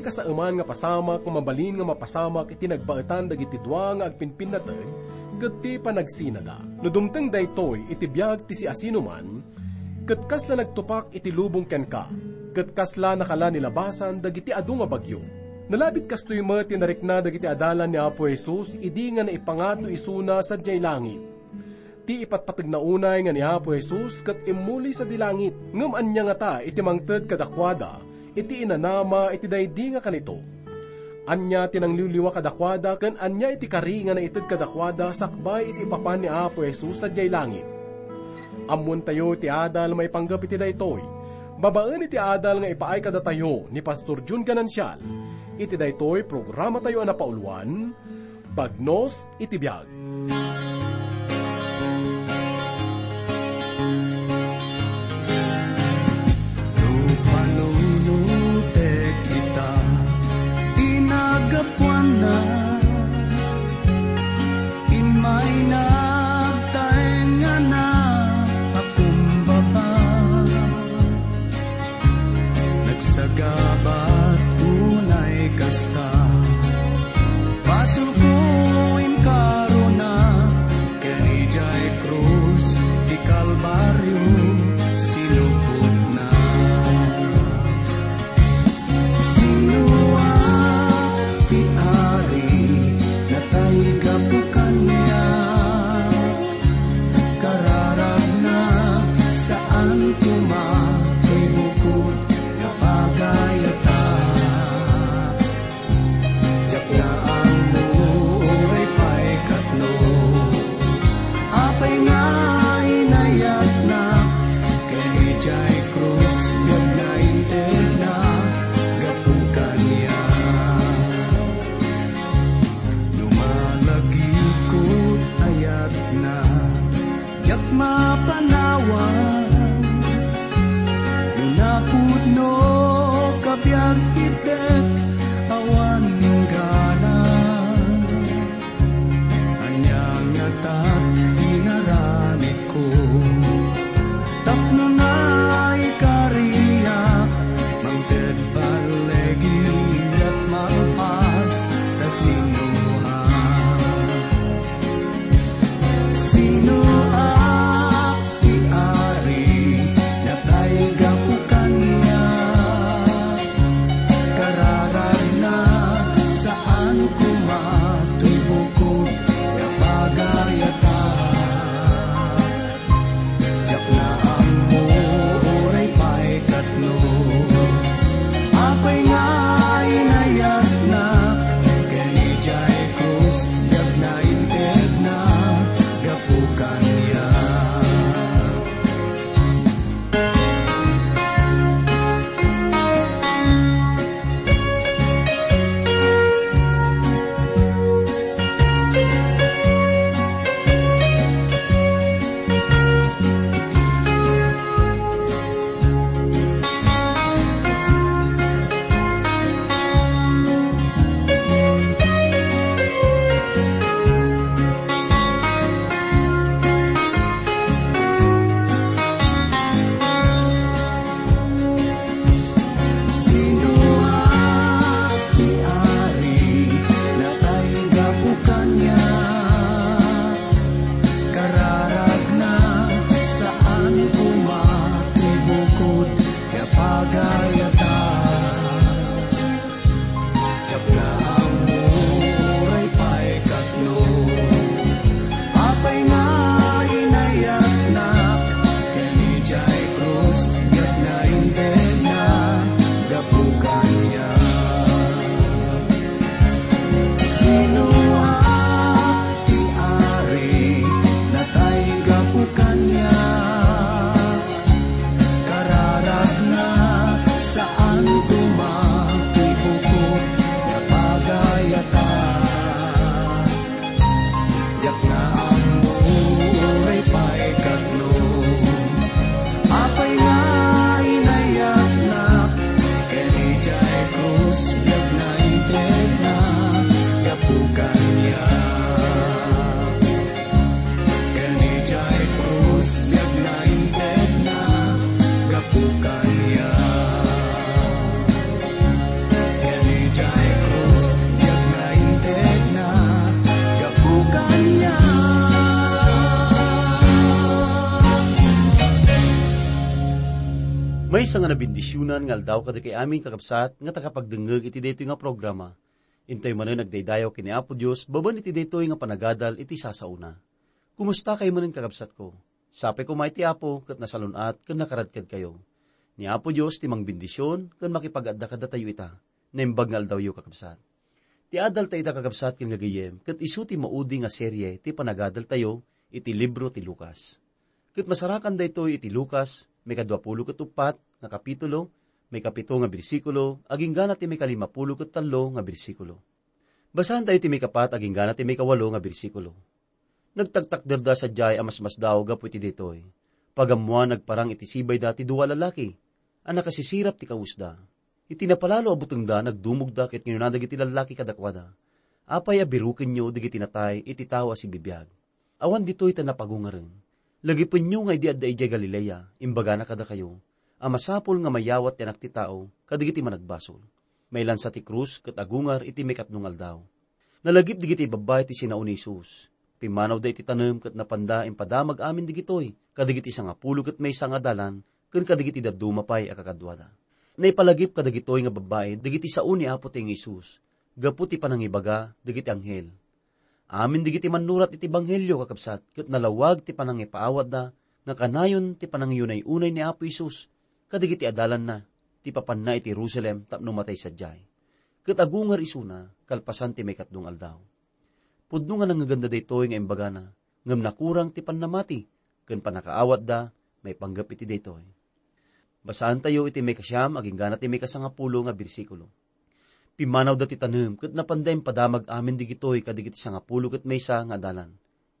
iti kasauman nga pasamak mabalin nga mapasamak iti nagbaetan dagiti dua nga agpinpinateg ket ti panagsinaga. No dumteng daytoy iti biag ti si asinuman ket kasla nagtupak iti lubong ken ka. Ket kasla nakala nilabasan dagiti adu nga bagyo. Nalabit kastoy mo tinarikna dagiti adalan ni Apo Jesus idi nga naipangato isuna sa jay langit. Ti ipatpatag na unay nga ni Apo Jesus kat imuli sa dilangit. Ngam anya nga ta iti mangted kadakwada iti inanama iti daydi nga kanito. Anya tinangliliwa kadakwada ken anya iti kari nga naited kadakwada sakbay iti ipapan ni Apo Jesus sa jay langit. Amon tayo ti adal may panggap iti daytoy. Babaan iti adal nga ipaay kada tayo ni Pastor Jun Ganansyal. Iti daytoy programa tayo na pauluan, Bagnos iti biag. Lupalunutek May nga nabindisyonan nga aldaw kada kay aming kakabsat nga takapagdengeg iti daytoy nga programa. Intay manen nagdaydayaw kini Apo Dios baban iti daytoy nga panagadal iti sasauna. Kumusta kayo manen kakabsat ko? Sapay ko maiti Apo ket nasalunat ken nakaradkad kayo. Ni Apo Dios ti mangbindisyon ken makipag-adda kada tayo ita. Naimbag nga aldaw yo kakabsat. Ti adal tayo ita kakabsat ken gagayem ket isu ti maudi nga serye ti panagadal tayo iti libro ti Lucas. Ket masarakan daytoy iti Lucas may kadwapulo ket upat nga kapitulo, may kapito nga bersikulo, aging gana ti may kalimapulo talo nga bersikulo. Basahan tayo ti may kapat, aging gana ti may kawalo nga bersikulo. Nagtagtak derda sa jay amas mas daw gapu iti ditoy. Pagamuan nagparang iti sibay dati duwa lalaki, ang nakasisirap ti kausda. Iti napalalo abuteng da, nagdumog da, ket ngayon iti lalaki kadakwada. Apay abirukin nyo, digiti natay, iti tawa si bibiyag. Awan dito'y ta napagungaren Lagi nyo nga idi adda ijay Galilea, imbaga na kada kayo, amasapol nga mayawat yanak ti tao, kadigiti managbasol. May lansa ti krus, kat agungar iti may katnungal daw. Nalagip digiti babay ti sinauni Isus. Pimanaw da iti tanem kat napanda impadamag amin digitoy, kadigiti nga pulo kat may nga dalan, kan kadigiti da dumapay akakadwada. Naipalagip kadagitoy nga babae, digiti sa uni apo ti Isus, gaputi panangibaga, digiti anghel Amin digiti manurat iti banghelyo kakabsat, kat nalawag ti panangipaawat da, nga kanayon ti panangyunay-unay ni Apo Isus, kadigiti adalan na, ti papan na iti Jerusalem tapno matay sadyay. Kat agungar isuna, kalpasan ti may katdung aldaw. Pudno nga nangaganda daytoy nga imbagana, ngam nakurang ti panamati, ken panakaawat da, may panggap iti daytoy. Basaan tayo iti may kasyam, aging gana ti may kasangapulo nga bersikulo Pimanaw dati tanem, kat napandem padamag amin digitoy kadigiti sa nga pulo kat maysa nga dalan.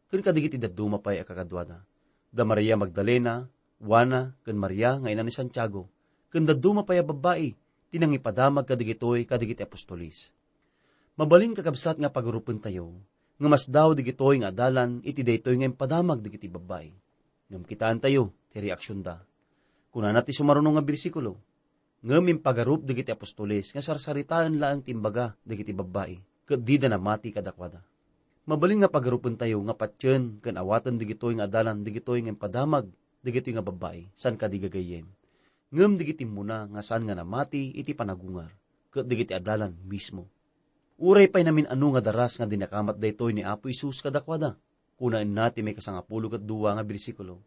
Kan kadigiti daduma pa'y akakadwada. Da Maria Magdalena, Juana, kan Maria nga ina ni Santiago, kan daduma pa'y babae, tinang ipadamag kadigitoy kadigiti apostolis. Mabalin kakabsat nga pagrupen tayo, nga mas daw digitoy nga dalan iti daytoy nga ipadamag digiti babae. Ngam kitaan tayo, ti reaksyon da. Kuna nati sumarunong nga bersikulo, Ngamin pagarup dagiti apostoles, nga sarsaritaan laang timbaga dagiti babae, kat di na mati kadakwada. Mabaling nga pagarupan tayo nga patyen, kan awatan digitoy nga adalan digitoy nga padamag, digitoy nga babae, san ka digagayem. Ngam digiti muna nga saan nga namati iti panagungar, kat digiti adalan mismo. Uray pa'y namin ano nga daras nga dinakamat daytoy ni Apo Isus kadakwada. Kunain nati may kasangapulo kat duwa nga bersikulo.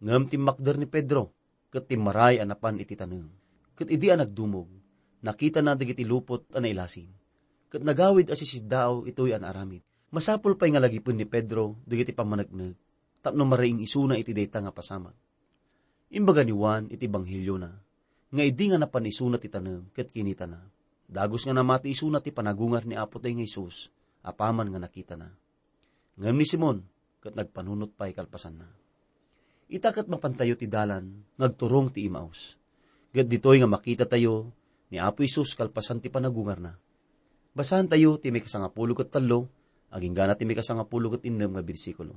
Ngam timakder ni Pedro, kat timaray anapan iti tanong kat idi ang nagdumog, nakita na dagiti lupot ang nailasin. Kat nagawid asisidao ito'y an aramid. Masapol pa'y nga lagipon ni Pedro, dagiti pamanagnag, tapno maraing isuna iti dayta nga pasama. Imbaga ni Juan iti banghilyo na, nga idi nga napanisuna ti tanem, kat kinita na. Dagos nga namati isuna ti panagungar ni Apo tayo Jesus, apaman nga nakita na. Ngam ni Simon, kat nagpanunot pa'y kalpasan na. Itakat mapantayo ti dalan, ngagturong ti imaus Gat ditoy nga makita tayo ni Apo Isus kalpasan ti panagungar na. Basahan tayo ti may kasangapulo kat talo, aging gana ti may kasangapulo kat innem nga bersikulo.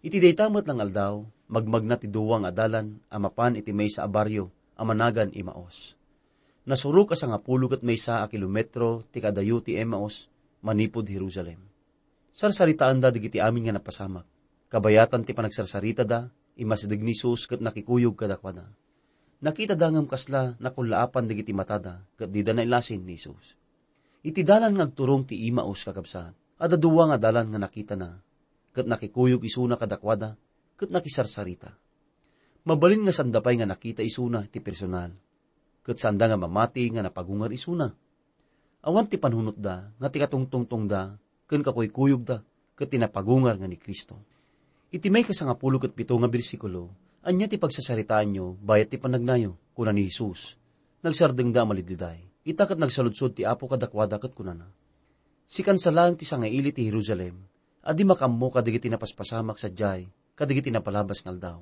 Iti daytamat lang aldaw, magmagna ti duwang adalan, amapan iti may sa abaryo, amanagan imaos. Nasuruk ka sa ngapulo kat may sa a kilometro ti kadayo ti Emmaus, manipod Jerusalem. Sarsaritaan da digiti amin nga napasamak. Kabayatan ti panagsarsarita da, imasidig ni sus kat nakikuyog kadakwada Nakita dangam kasla nakulaapan digiti matada, kat di na ilasin ni Jesus. Iti dalan nga turong ti imaos kakabsat, at aduwa nga dalan nga nakita na, kat nakikuyog isuna kadakwada, kat nakisarsarita. Mabalin nga sandapay nga nakita isuna ti personal, kat sanda nga mamati nga napagungar isuna. Awan ti panhunot da, nga ti katungtungtong da, ken kakuykuyog da, kat tinapagungar nga ni Kristo. Iti may kasangapulo kat pito nga bersikulo, Anya ti pagsasaritaan nyo, bayat ti panagnayo, kuna ni Jesus. Nagsardeng da malididay. Itakat nagsaludsod ti apo kadakwada kat kunana. Sikan sa lang ti sangaili ti Jerusalem, adi makammo kadigiti napaspasamak sa jay, kadigiti napalabas ngal daw.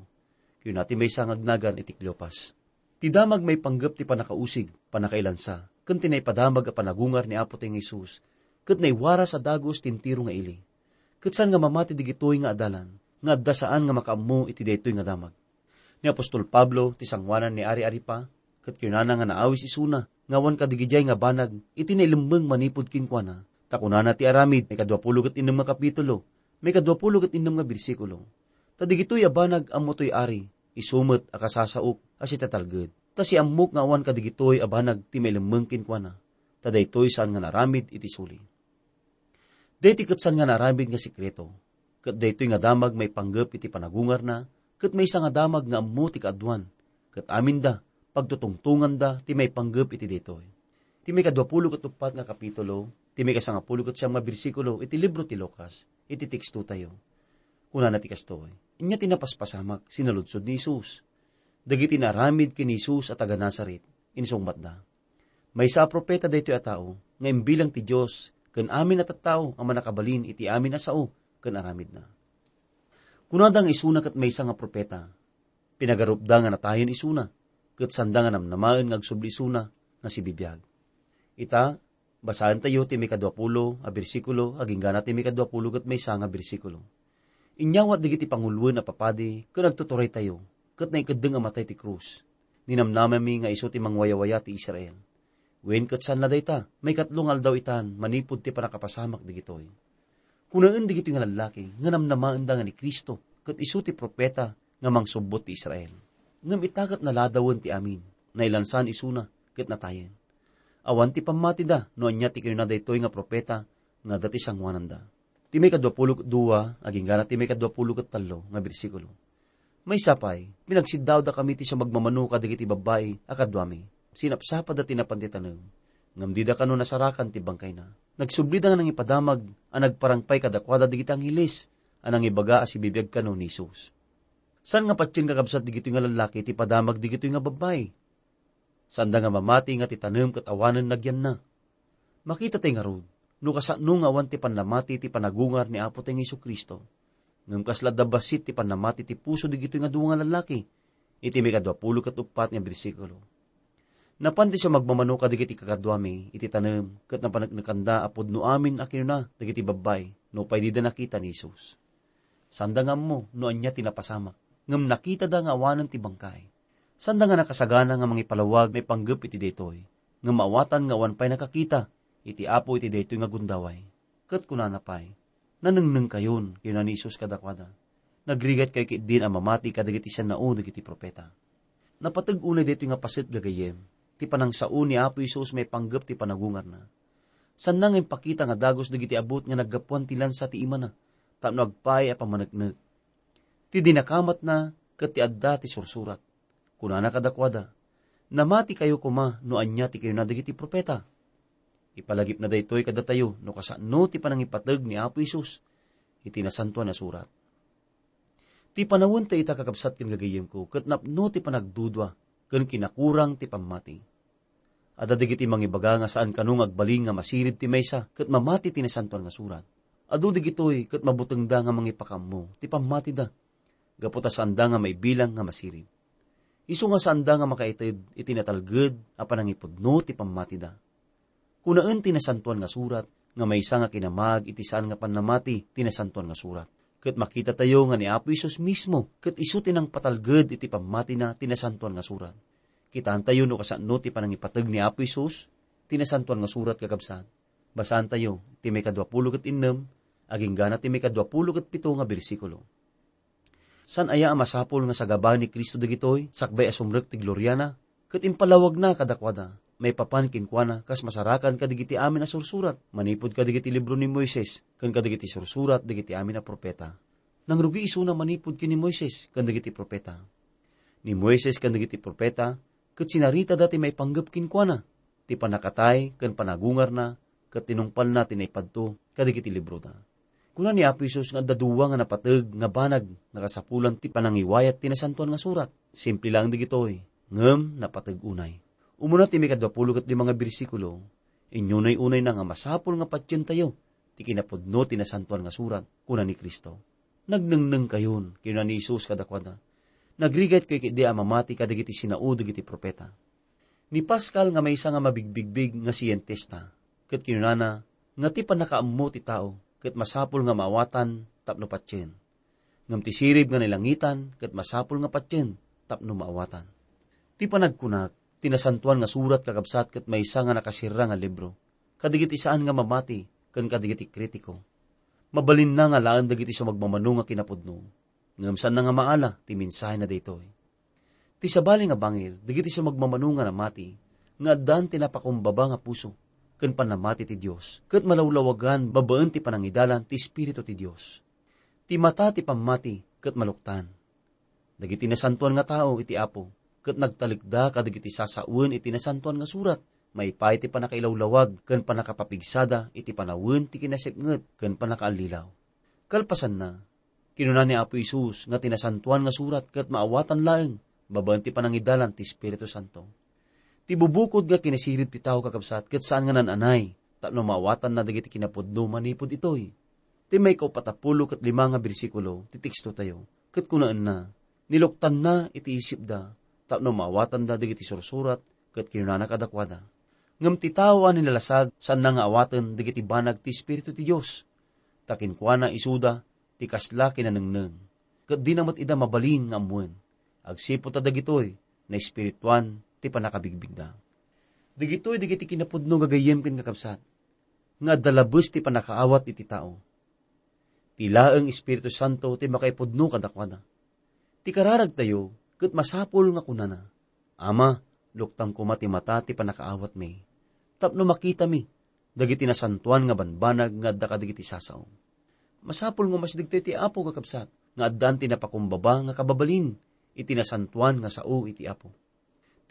Natin may sangagnagan iti Cleopas. Ti damag may panggap ti panakausig, panakailansa, kan tinay padamag a panagungar ni Apo ting Jesus, kat naiwara sa dagos tintiro nga ili. Kat saan nga mamati digitoy nga adalan, nga dasaan nga makaammo iti daytoy nga damag ni Apostol Pablo ti sangwanan ni Ari Aripa, kat kinana nga naawis isuna, ngawan kadigijay nga banag, iti nailembeng manipod kinkwana, takunana ti aramid, may kadwapulo kat inom nga kapitulo, may kadwapulo kat inom nga bersikulo. Tadigitoy abanag ang motoy ari, isumot akasasaok, as itatalged. Ta si amok nga awan kadigitoy abanag ti may lumengkin kwa na, ta daytoy saan nga naramid iti suli. Dayti katsan nga naramid nga sikreto, kat daytoy nga damag may panggap iti panagungar na, kat may nga damag nga ammo ti kaadwan, kat amin da, pagtutungtungan da, ti may panggap iti daytoy. Ti may kadwapulo kat upat nga kapitulo, ti may kasangapulo kat siyang mabirsikulo, iti libro ti Lucas, iti teksto tayo. Kuna na ti kastoy, inya tinapaspasamak, sinaludsod ni Isus dagiti naramid kini Jesus at taga Nazaret, insungmat da. May sa propeta dayto a tao, nga imbilang ti Diyos, kan amin at tao ang manakabalin iti amin na sao, kan aramid na. Kunadang isuna kat may nga propeta, pinagarupda nga natayon isuna, kat sanda nga namnamaan ngagsubli isuna, nga si bibiyag. Ita, basahan tayo ti may kadwapulo, a bersikulo, aging gana ti may kadwapulo kat may nga bersikulo. Inyawat digiti pangulwan na papadi, kung nagtuturay tayo, kat na ikadeng amatay ti krus. Ninamnamami nga iso ti mangwayawaya ti Israel. Wen kat san na dayta, may katlong aldaw itan, manipod ti panakapasamak di gitoy. Kunaan di gito nga lalaki, nga namnamaan nga ni Kristo, kat iso ti propeta nga mangsubot ti Israel. Ngam itakat na ladawan ti amin, na ilansan isuna, kat natayen. Awan ti pamati da, no anya ti kayo na daytoy nga propeta, nga dati sangwanan da. Ti may kadwapulo duwa, aging gana ti may kadwapulo talo, nga bersikulo may sapay, pinagsidaw da kami ti sa magmamano kadigiti babae, akadwami. Sinapsapa da tinapantitanong. Ngamdi da kano nasarakan ti bangkay na. Nagsubli da nga nang ipadamag, ang nagparangpay kadakwada digiti ang hilis, anang ibaga as ibibiyag kano ni Jesus. San nga patsin kakabsat digito nga lalaki ti padamag digito nga babae? Sanda nga mamati nga titanem kat awanan nagyan na. Makita tayo nga no kasano nga awan ti panlamati ti panagungar ni Apo tayong Iso Kristo ngem kasla dabasit ti panamati ti puso di gito nga duwa nga lalaki. Iti may kadwapulo kat upat nga bersikulo. Napan siya magmamano ka digiti kakadwami, iti tanem, kat na panagnakanda apod no amin akin na, digiti babay, no di da nakita ni Jesus. Sanda nga mo, no anya tinapasama, ngam nakita da nga awanan ti bangkay. Sanda nga nakasagana nga mga palawag may panggap iti detoy, ngam maawatan nga awan pay nakakita, iti apo iti detoy nga gundaway. Kat kunanapay, nanengneng kayon, kayo na ni Isus kadakwada. Nagrigat kay kit din ang mamati kadagiti siya nao dagiti propeta. Napatag unay dito nga pasit gagayem, ti panang sao ni Apo Isus may panggap ti panagungar na. San nang pakita nga dagos dagiti abot nga naggapuan ti lansa ti ima na, tapno agpay a pamanagnag. Ti dinakamat na, kat ti adda ti sursurat. Kunana kadakwada, namati kayo kuma no anya ti kayo na dagiti propeta Ipalagip na daytoy kada tayo, no kasano ti panangipatag ni Apo Isus, iti nasantuan na surat. Ti panawon ta ita kakabsat kin gagayem ko, kat napno ti panagdudwa, ken kinakurang ti pamati. Ada digiti mangibaga nga saan kanung agbaling nga masirib ti maysa, kat mamati ti nasantuan nga surat. Adu digitoy, kat mabuteng da nga mangipakam mo, ti pamati da. Gaputa sanda nga may bilang nga masirib. Isu nga sanda nga makaitid, iti natalged, apanangipudno ti pamati da Kunaan tinasantuan nga surat, nga may isa nga kinamag, itisaan nga panamati, tinasantuan nga surat. Kat makita tayo nga ni Apo Isus mismo, kat isu tinang patalged iti pamati na tinasantuan nga surat. Kitaan tayo no kasano ti panangipatag ni Apo Isus, tinasantuan nga surat kakabsat. Basahan tayo, ti may kadwapulo kat innem, aging gana ti may kadwapulo kat pito nga bersikulo. San aya masapol nga sa gaba ni Kristo dagitoy, sakbay asumrek ti Gloriana, kat impalawag na kadakwada, may papan kinkwana, kas masarakan ka digiti amin na sursurat. Manipod ka digiti libro ni Moises, kan ka digiti sursurat digiti amin na propeta. Nang rugi iso na manipod ki ni Moises, kan digiti propeta. Ni Moises kan digiti propeta, kat sinarita dati may panggap kinkwana. Ti panakatay, kan panagungar na, kat tinungpal na tinaypadto, kadigiti libro da. Kuna ni Apo Isus nga daduwa nga napatag, nga banag, nakasapulan ti panangiwayat tinasantuan nga surat. Simple lang digitoy, ngem napatag unay Umuna ti may kadwapulog at mga bersikulo, inyo na'y unay na nga masapol nga patyan tayo, ti kinapudno ti nasantuan nga surat, kuna ni Kristo. Nagnengneng kayon, kina ni Isus kadakwada. Nagrigat kay kidi amamati kadagiti sinao dagiti propeta. Ni Pascal nga may isa nga mabigbigbig nga siyentesta, kat kinunana, nga ti panakaammo ti tao, kat masapol nga maawatan, tapno patyen. Ngam ti sirib nga nilangitan, kat masapol nga patyen, tapno maawatan. Ti panagkunak, tinasantuan nga surat kakabsat kat may isa nga nakasira nga libro. Kadigiti saan nga mamati, kan kadigiti kritiko. Mabalin na nga laan dagiti sa magmamano nga kinapudno. Ngam saan na nga maala, ti mensahe na daytoy. Ti sabali nga bangil, digiti sa magmamanunga na mati, nga addan tinapakumbaba nga puso, ken panamati ti Dios, ket malawlawagan babaan ti panangidalan ti Espiritu ti Dios. Ti mata ti pamati, ket maluktan. Dagiti nasantuan nga tao iti apo, ket nagtalikda kadagiti sasauen iti nasantuan nga surat, may pa iti panakailawlawag, ken panakapapigsada iti panawin ti kinasipnget, ken panakaalilaw. Kalpasan na, kinuna ni Apo Isus nga tinasantuan nga surat ket maawatan laeng, babaan ti panangidalan ti Espiritu Santo. Ti bubukod nga kinisirip ti tao kakabsat, ket saan nga nananay, tapno maawatan na dagiti kinapudno manipod itoy. Ti may kaupatapulo ket lima nga bersikulo, ti teksto tayo, ket kunaan na, niluktan na iti isip da, tapno maawatan da dagiti sursurat, ket kinunana kadakwada. Ngam ti tao ani nilalasag, saan na nga awatan dagiti banag ti Espiritu ti Dios. Takin kuana isuda, ti kasla kinanengneng. Ket di namat ida mabalin nga amuan. Agsipot ta dagitoy, na espirituan ti panakabigbig da. Digitoy digiti kinapudno gagayem ken kakabsat. Nga dalabes ti panakaawat iti tao. Tilaeng Espiritu Santo ti makaipudno kadakwada. Ti kararag tayo, ket masapol nga kunana. Ama, luktang kuma ti mata ti panakaawat may. Tapno makita mi, dagiti nasantuan nga banbanag nga adda kadigiti sasaw. Masapol nga mas digtoy ti apo kakabsat, nga addan ti napakumbaba nga kababalin, iti nasantuan nga sao iti apo.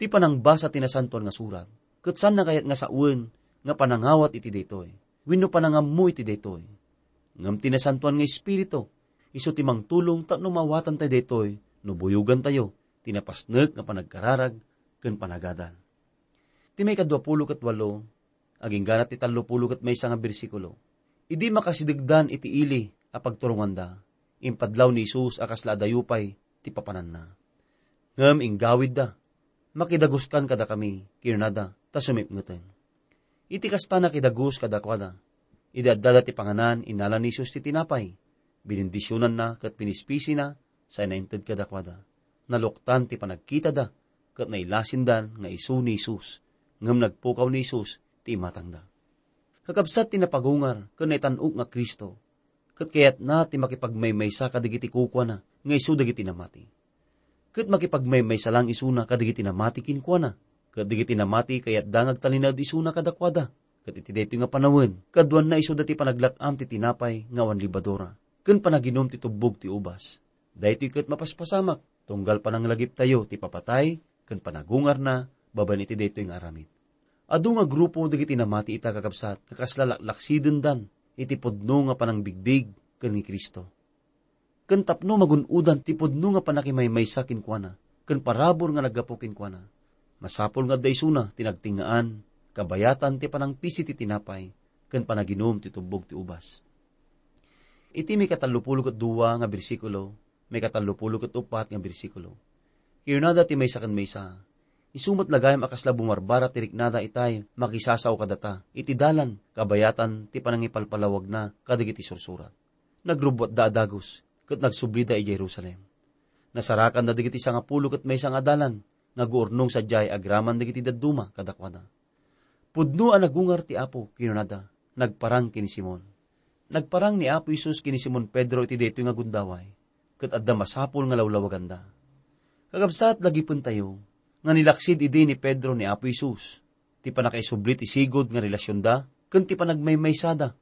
Ti panangbasa ti nasantuan nga surat, ket saan na kayat nga sauen, nga panangawat iti detoy, wenno panangammo iti detoy. Ngam ti nasantuan nga espiritu, iso ti tulong tapno mawatan tayo detoy, no buyugan tayo, tinapasnek nga panagkararag, ken panagadal. Ti may kadwapulo kat walo, aging ganat ti talupulo kat may nga bersikulo. Idi makasidegdan iti ili a pagturungan da, impadlaw ni Isus akas la dayupay ti papanan na. Ngam inggawid da, makidaguskan kada kami, kinunada, ta sumipngeten. Iti kasta na kidagus kada kwada, idadada ti panganan inala ni Isus ti tinapay, binindisyonan na kat pinispisi na, sa inainted kada kwada. Naluktan ti panagkita da, kat nailasindan nga isu ni Isus, ngam nagpukaw ni Isus ti imatangda. Kakabsat ti napagungar, kan naitanuk nga Kristo, kat kayat na ti makipagmaymaysa kadigiti kukwa na, nga isu dagiti namati. Kat makipagmaymaysa lang isuna kadigiti namati kinkwa na, kadigiti namati kayat dangag talinad isuna kadakwada, kat iti nga panawin, kaduan na isu dati panaglakam ti tinapay nga wan libadora, kan panaginom ti tubog ti ubas. Dahito kat mapaspasamak, tunggal panang lagip tayo ti papatay, kan panagungar na, baban iti deto yung aramid. Adu nga grupo dagiti namati ita kakabsat, kakaslalaksidin dan, iti podno nga panang bigbig ken ni Kristo. Ken tapno magunudan ti podno nga panakimaymay sa kinkwana, ken parabor nga nagapo kinkwana. Masapol nga daysuna tinagtingaan, kabayatan ti panang pisi ti tinapay, ken panaginom ti tubog ti ubas. Iti may katalupulog at duwa nga bersikulo, may katalupulog at upat nga bersikulo. Kiyunada ti may sakan may sa, Isumat lagayam akasla bumarbara tiriknada itay, makisasaw kadata, iti dalan, kabayatan, ti panangipalpalawag na, kadigiti sursurat. Nagrubot da adagos, kat nagsublida i Jerusalem. Nasarakan na digiti sa nga pulo kat may isang adalan, naguurnong sa jay agraman digiti daduma kadakwada. Pudno ang nagungar ti Apo, kinunada, nagparang kini Simon. Nagparang ni Apo Isus kini Simon Pedro iti deto nga gundaway, kat adda masapol nga lawlawaganda. Kagabsat lagi pun tayo, nga nilaksid idi ni Pedro ni Apo Isus. Ti panakaisublit isigod nga relasyon da, kun ti panagmaymaysada.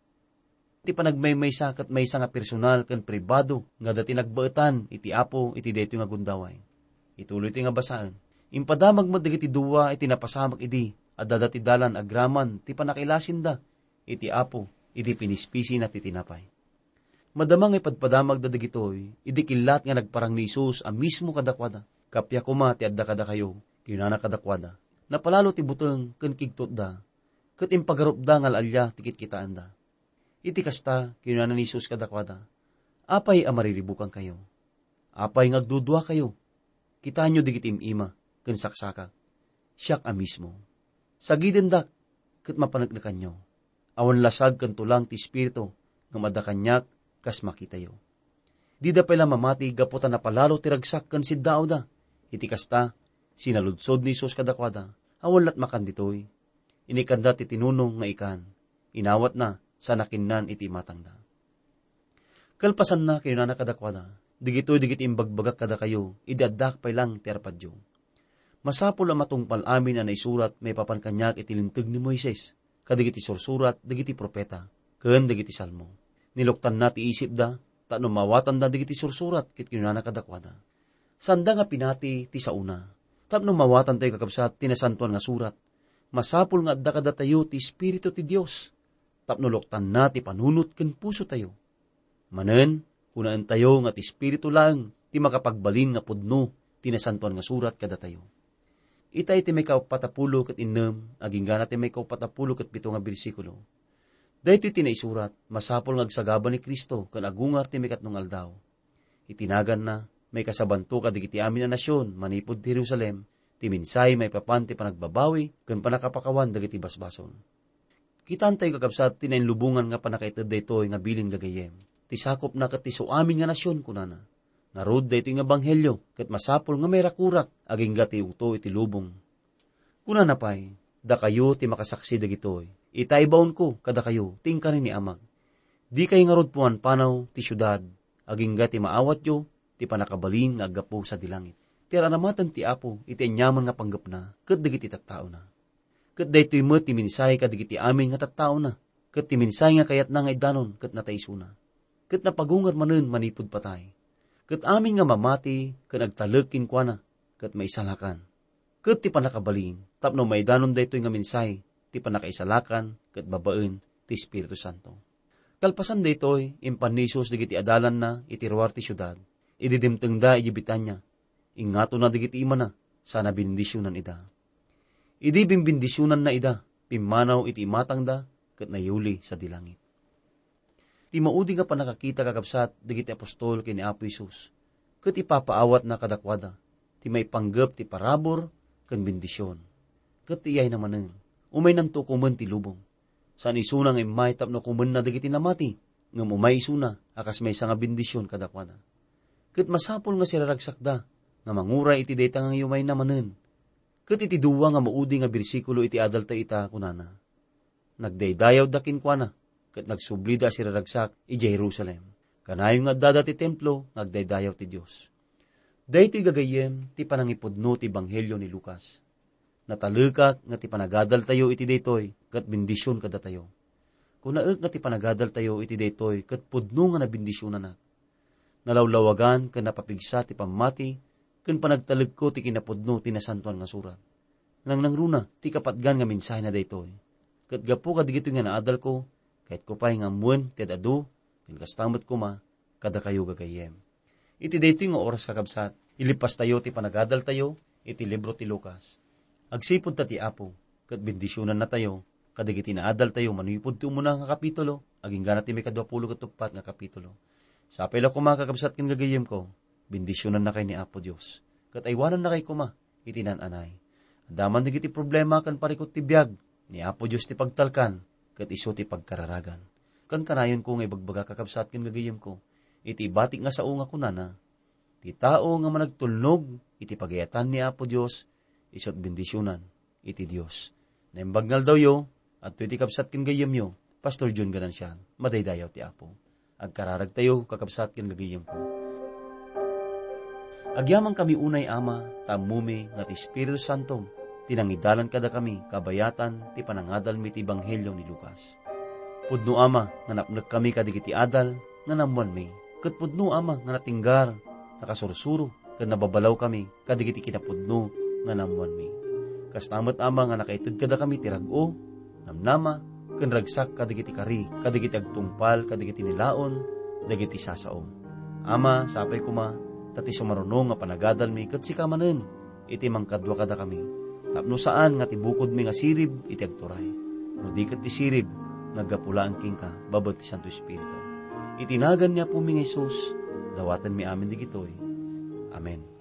Ti panagmaymaysa kat maysa nga personal kan pribado nga dati nagbaetan iti Apo iti deto nga gundaway. Ituloy ti nga basaan. Impadamag mo dagiti duwa iti napasamak idi at dadati dalan agraman ti panakailasin da iti Apo iti pinispisi na ti tinapay. Madamang ipadpadamag da dagitoy, idi kilat nga nagparang ni Isus a mismo kadakwada kapya kuma ti adda kada kayo, kinana kadakwada. Napalalo ti buteng ken kigtot da, ket impagarup da ngal alya tikit kitaan da. Iti kasta, kinana ni Jesus kadakwada, apay amariribukan kayo. Apay ngagdudua kayo. Kita nyo digit ima, ken saksaka. Siyak a mismo. Sagiden dak, ket mapanagnakan nyo. Awan lasag ken tulang ti espiritu, nga madakanyak, kas makita yo. Di da pala mamati gaputan na palalo tiragsak kan si da Iti kasta, sinaludsod ni Isus kadakwada, awalat makanditoy. Inikanda ti tinunong nga ikan, inawat na sa nakinnan iti matangda. Kalpasan na kayo na nakadakwada, digitoy digit imbagbagak kada kayo, idaddak pa lang terpadyo. Masapol ang matungpal amin na naisurat may papankanyak itilintag ni Moises, kadigiti sursurat, dagiti propeta, ken dagiti salmo. Niluktan na ti isip da, tano mawatan da dagiti sursurat, kit kinunana kadakwada. Sanda nga pinati ti sauna, tapno mawatan tayo kakabsat tinasantuan nga surat, masapul nga adda kada tayo ti Espiritu ti Dios, tapno luktan na ti panunot ken puso tayo. Manen, kunaan tayo nga ti Espiritu lang, ti makapagbalin nga pudno, tinasantuan nga surat kada tayo Itay ti may kaupatapulo kat innem, aging gana ti may kaupatapulo kat pito nga bersikulo. Dahito iti naisurat, masapol ngagsagaban ni Kristo, kan agungar ti may katnong aldaw. Itinagan na, may kasabanto ka digiti amin na nasyon, manipod ti Jerusalem, ti minsay may papanti panagbabawi, kan panakapakawan dagiti basbason. Kitan tayo kakabsat tinainlubungan nga panakaitad daytoy nga bilin gagayem. Ti sakop na kat amin nga nasyon kunana Narod da ito yung ebanghelyo, kat masapol nga may rakurak, aging gati uto iti lubong. Kuna napay, da kayo ti makasaksi dagitoy, itaibaon ko kada kayo, tingkarin ni amag. Di kayo nga rod puan panaw ti syudad, aging gati maawat yo, ti panakabalin nga agapo sa dilangit. Ti aramatan ti apo, iti anyaman nga panggap na, kat dagiti tattao na. Kat da ito'y mo ti minsay kadigiti amin nga tattao na, kat ti minsay nga kayat na nga idanon, kat nataisuna. Kat napagungar manen manipod patay kat amin nga mamati, kat agtalakin kwa na, kat maisalakan. Kat ti panakabalin, tapno may danon da ito nga minsay, ti panakaisalakan, kat babaen, ti Espiritu Santo. Kalpasan da ito'y, impanisos digiti adalan na, itiruar ti syudad, ididimteng da ijibitan niya, ingato na digiti ima na, sana bindisyonan ida. Idi bimbindisyonan na ida, pimanaw iti imatang da, kat nayuli sa dilangit. Ti maudi nga pa nakakita kakabsat, digiti apostol kini Apo Isus. Kat ipapaawat na kadakwada, ti may panggap ti parabor, kan bendisyon. Kat iyay naman umay nang tukuman ti lubong. San isunang imay tapno kuman na digiti namati, ngam umay isuna, akas may nga bendisyon kadakwada. Kat masapol nga siraragsak da, nga manguray iti data nga yumay namanen. Kat iti duwa nga maudi nga bersikulo iti adalta ita kunana. Nagdaydayaw dakin kwa na, kat nagsublida si raragsak i Jerusalem. Kanayon nga dada ti templo, nagdaydayaw ti Diyos. Dayto'y gagayem ti panangipudno ti Banghelyo ni Lucas. Natalukat nga ti panagadal tayo iti daytoy, kat bindisyon kada tayo. Kung nga ti panagadal tayo iti daytoy, kat pudno nga nabindisyon na Nalawlawagan ka napapigsa ti pamati, kan panagtalag ko ti kinapudno ti nasantuan nga surat. Nang nangruna, ti kapatgan nga mensahe na daytoy. Kat gapo kadigito nga naadal ko, kahit ko pa'y nga muwan, ti adu, kastamot ko ma, kada kayo gagayem. Iti dito nga oras kakabsat, ilipas tayo ti panagadal tayo, iti libro ti Lucas. Agsipod ta ti apo, kat bendisyonan na tayo, kadagiti naadal tayo, manuyipod ti umuna nga kapitulo, aging gana ti may kadwapulo katupat nga kapitulo. Sa apela ko mga kakabsat kin gagayem ko, bendisyonan na kay ni Apo Diyos. Kat aywanan na kay kuma, iti nananay. Daman nagiti problema kan parikot ti biyag, ni Apo Diyos ti pagtalkan, kat iso ti pagkararagan. Kan kanayon ko nga ibagbaga kakabsat kin gagayem ko, iti batik nga sa unga ko nana, ti tao nga managtulnog, iti pagayatan ni Apo Diyos, isot bendisyonan, iti Diyos. Naimbagnal daw yo, at iti kapsat kin gayem yo, Pastor John Ganansyan, madaydayaw ti Apo. Agkararag tayo, kakabsat kin gagayem ko. Agyaman kami unay ama, tamumi, nga ti Espiritu Santo, Tinangidalan kada kami, kabayatan, ti panangadal mi ti Banghelyo ni Lucas. Pudno ama, nga kami kadigiti adal, nga namuan mi. Kat pudno ama, nga natinggar, nakasursuro, kat nababalaw kami, kadigiti kinapudno, nga namuan mi. Kastamat ama, nga nakaitid kada kami tirago, namnama, kan ragsak kadigiti kari, kadigiti agtungpal, kadigiti nilaon, dagiti sasaom. Ama, sapay kuma, tati sumarunong nga panagadal mi, kat si kamanen, iti mangkadwa kada kami Tapno saan nga tibukod mi nga sirib iti agturay. No di kat ti sirib, nagapula ang king ka, babot ti Santo Espiritu. Itinagan niya po mi nga Isus, dawatan mi amin di gitoy. Amen.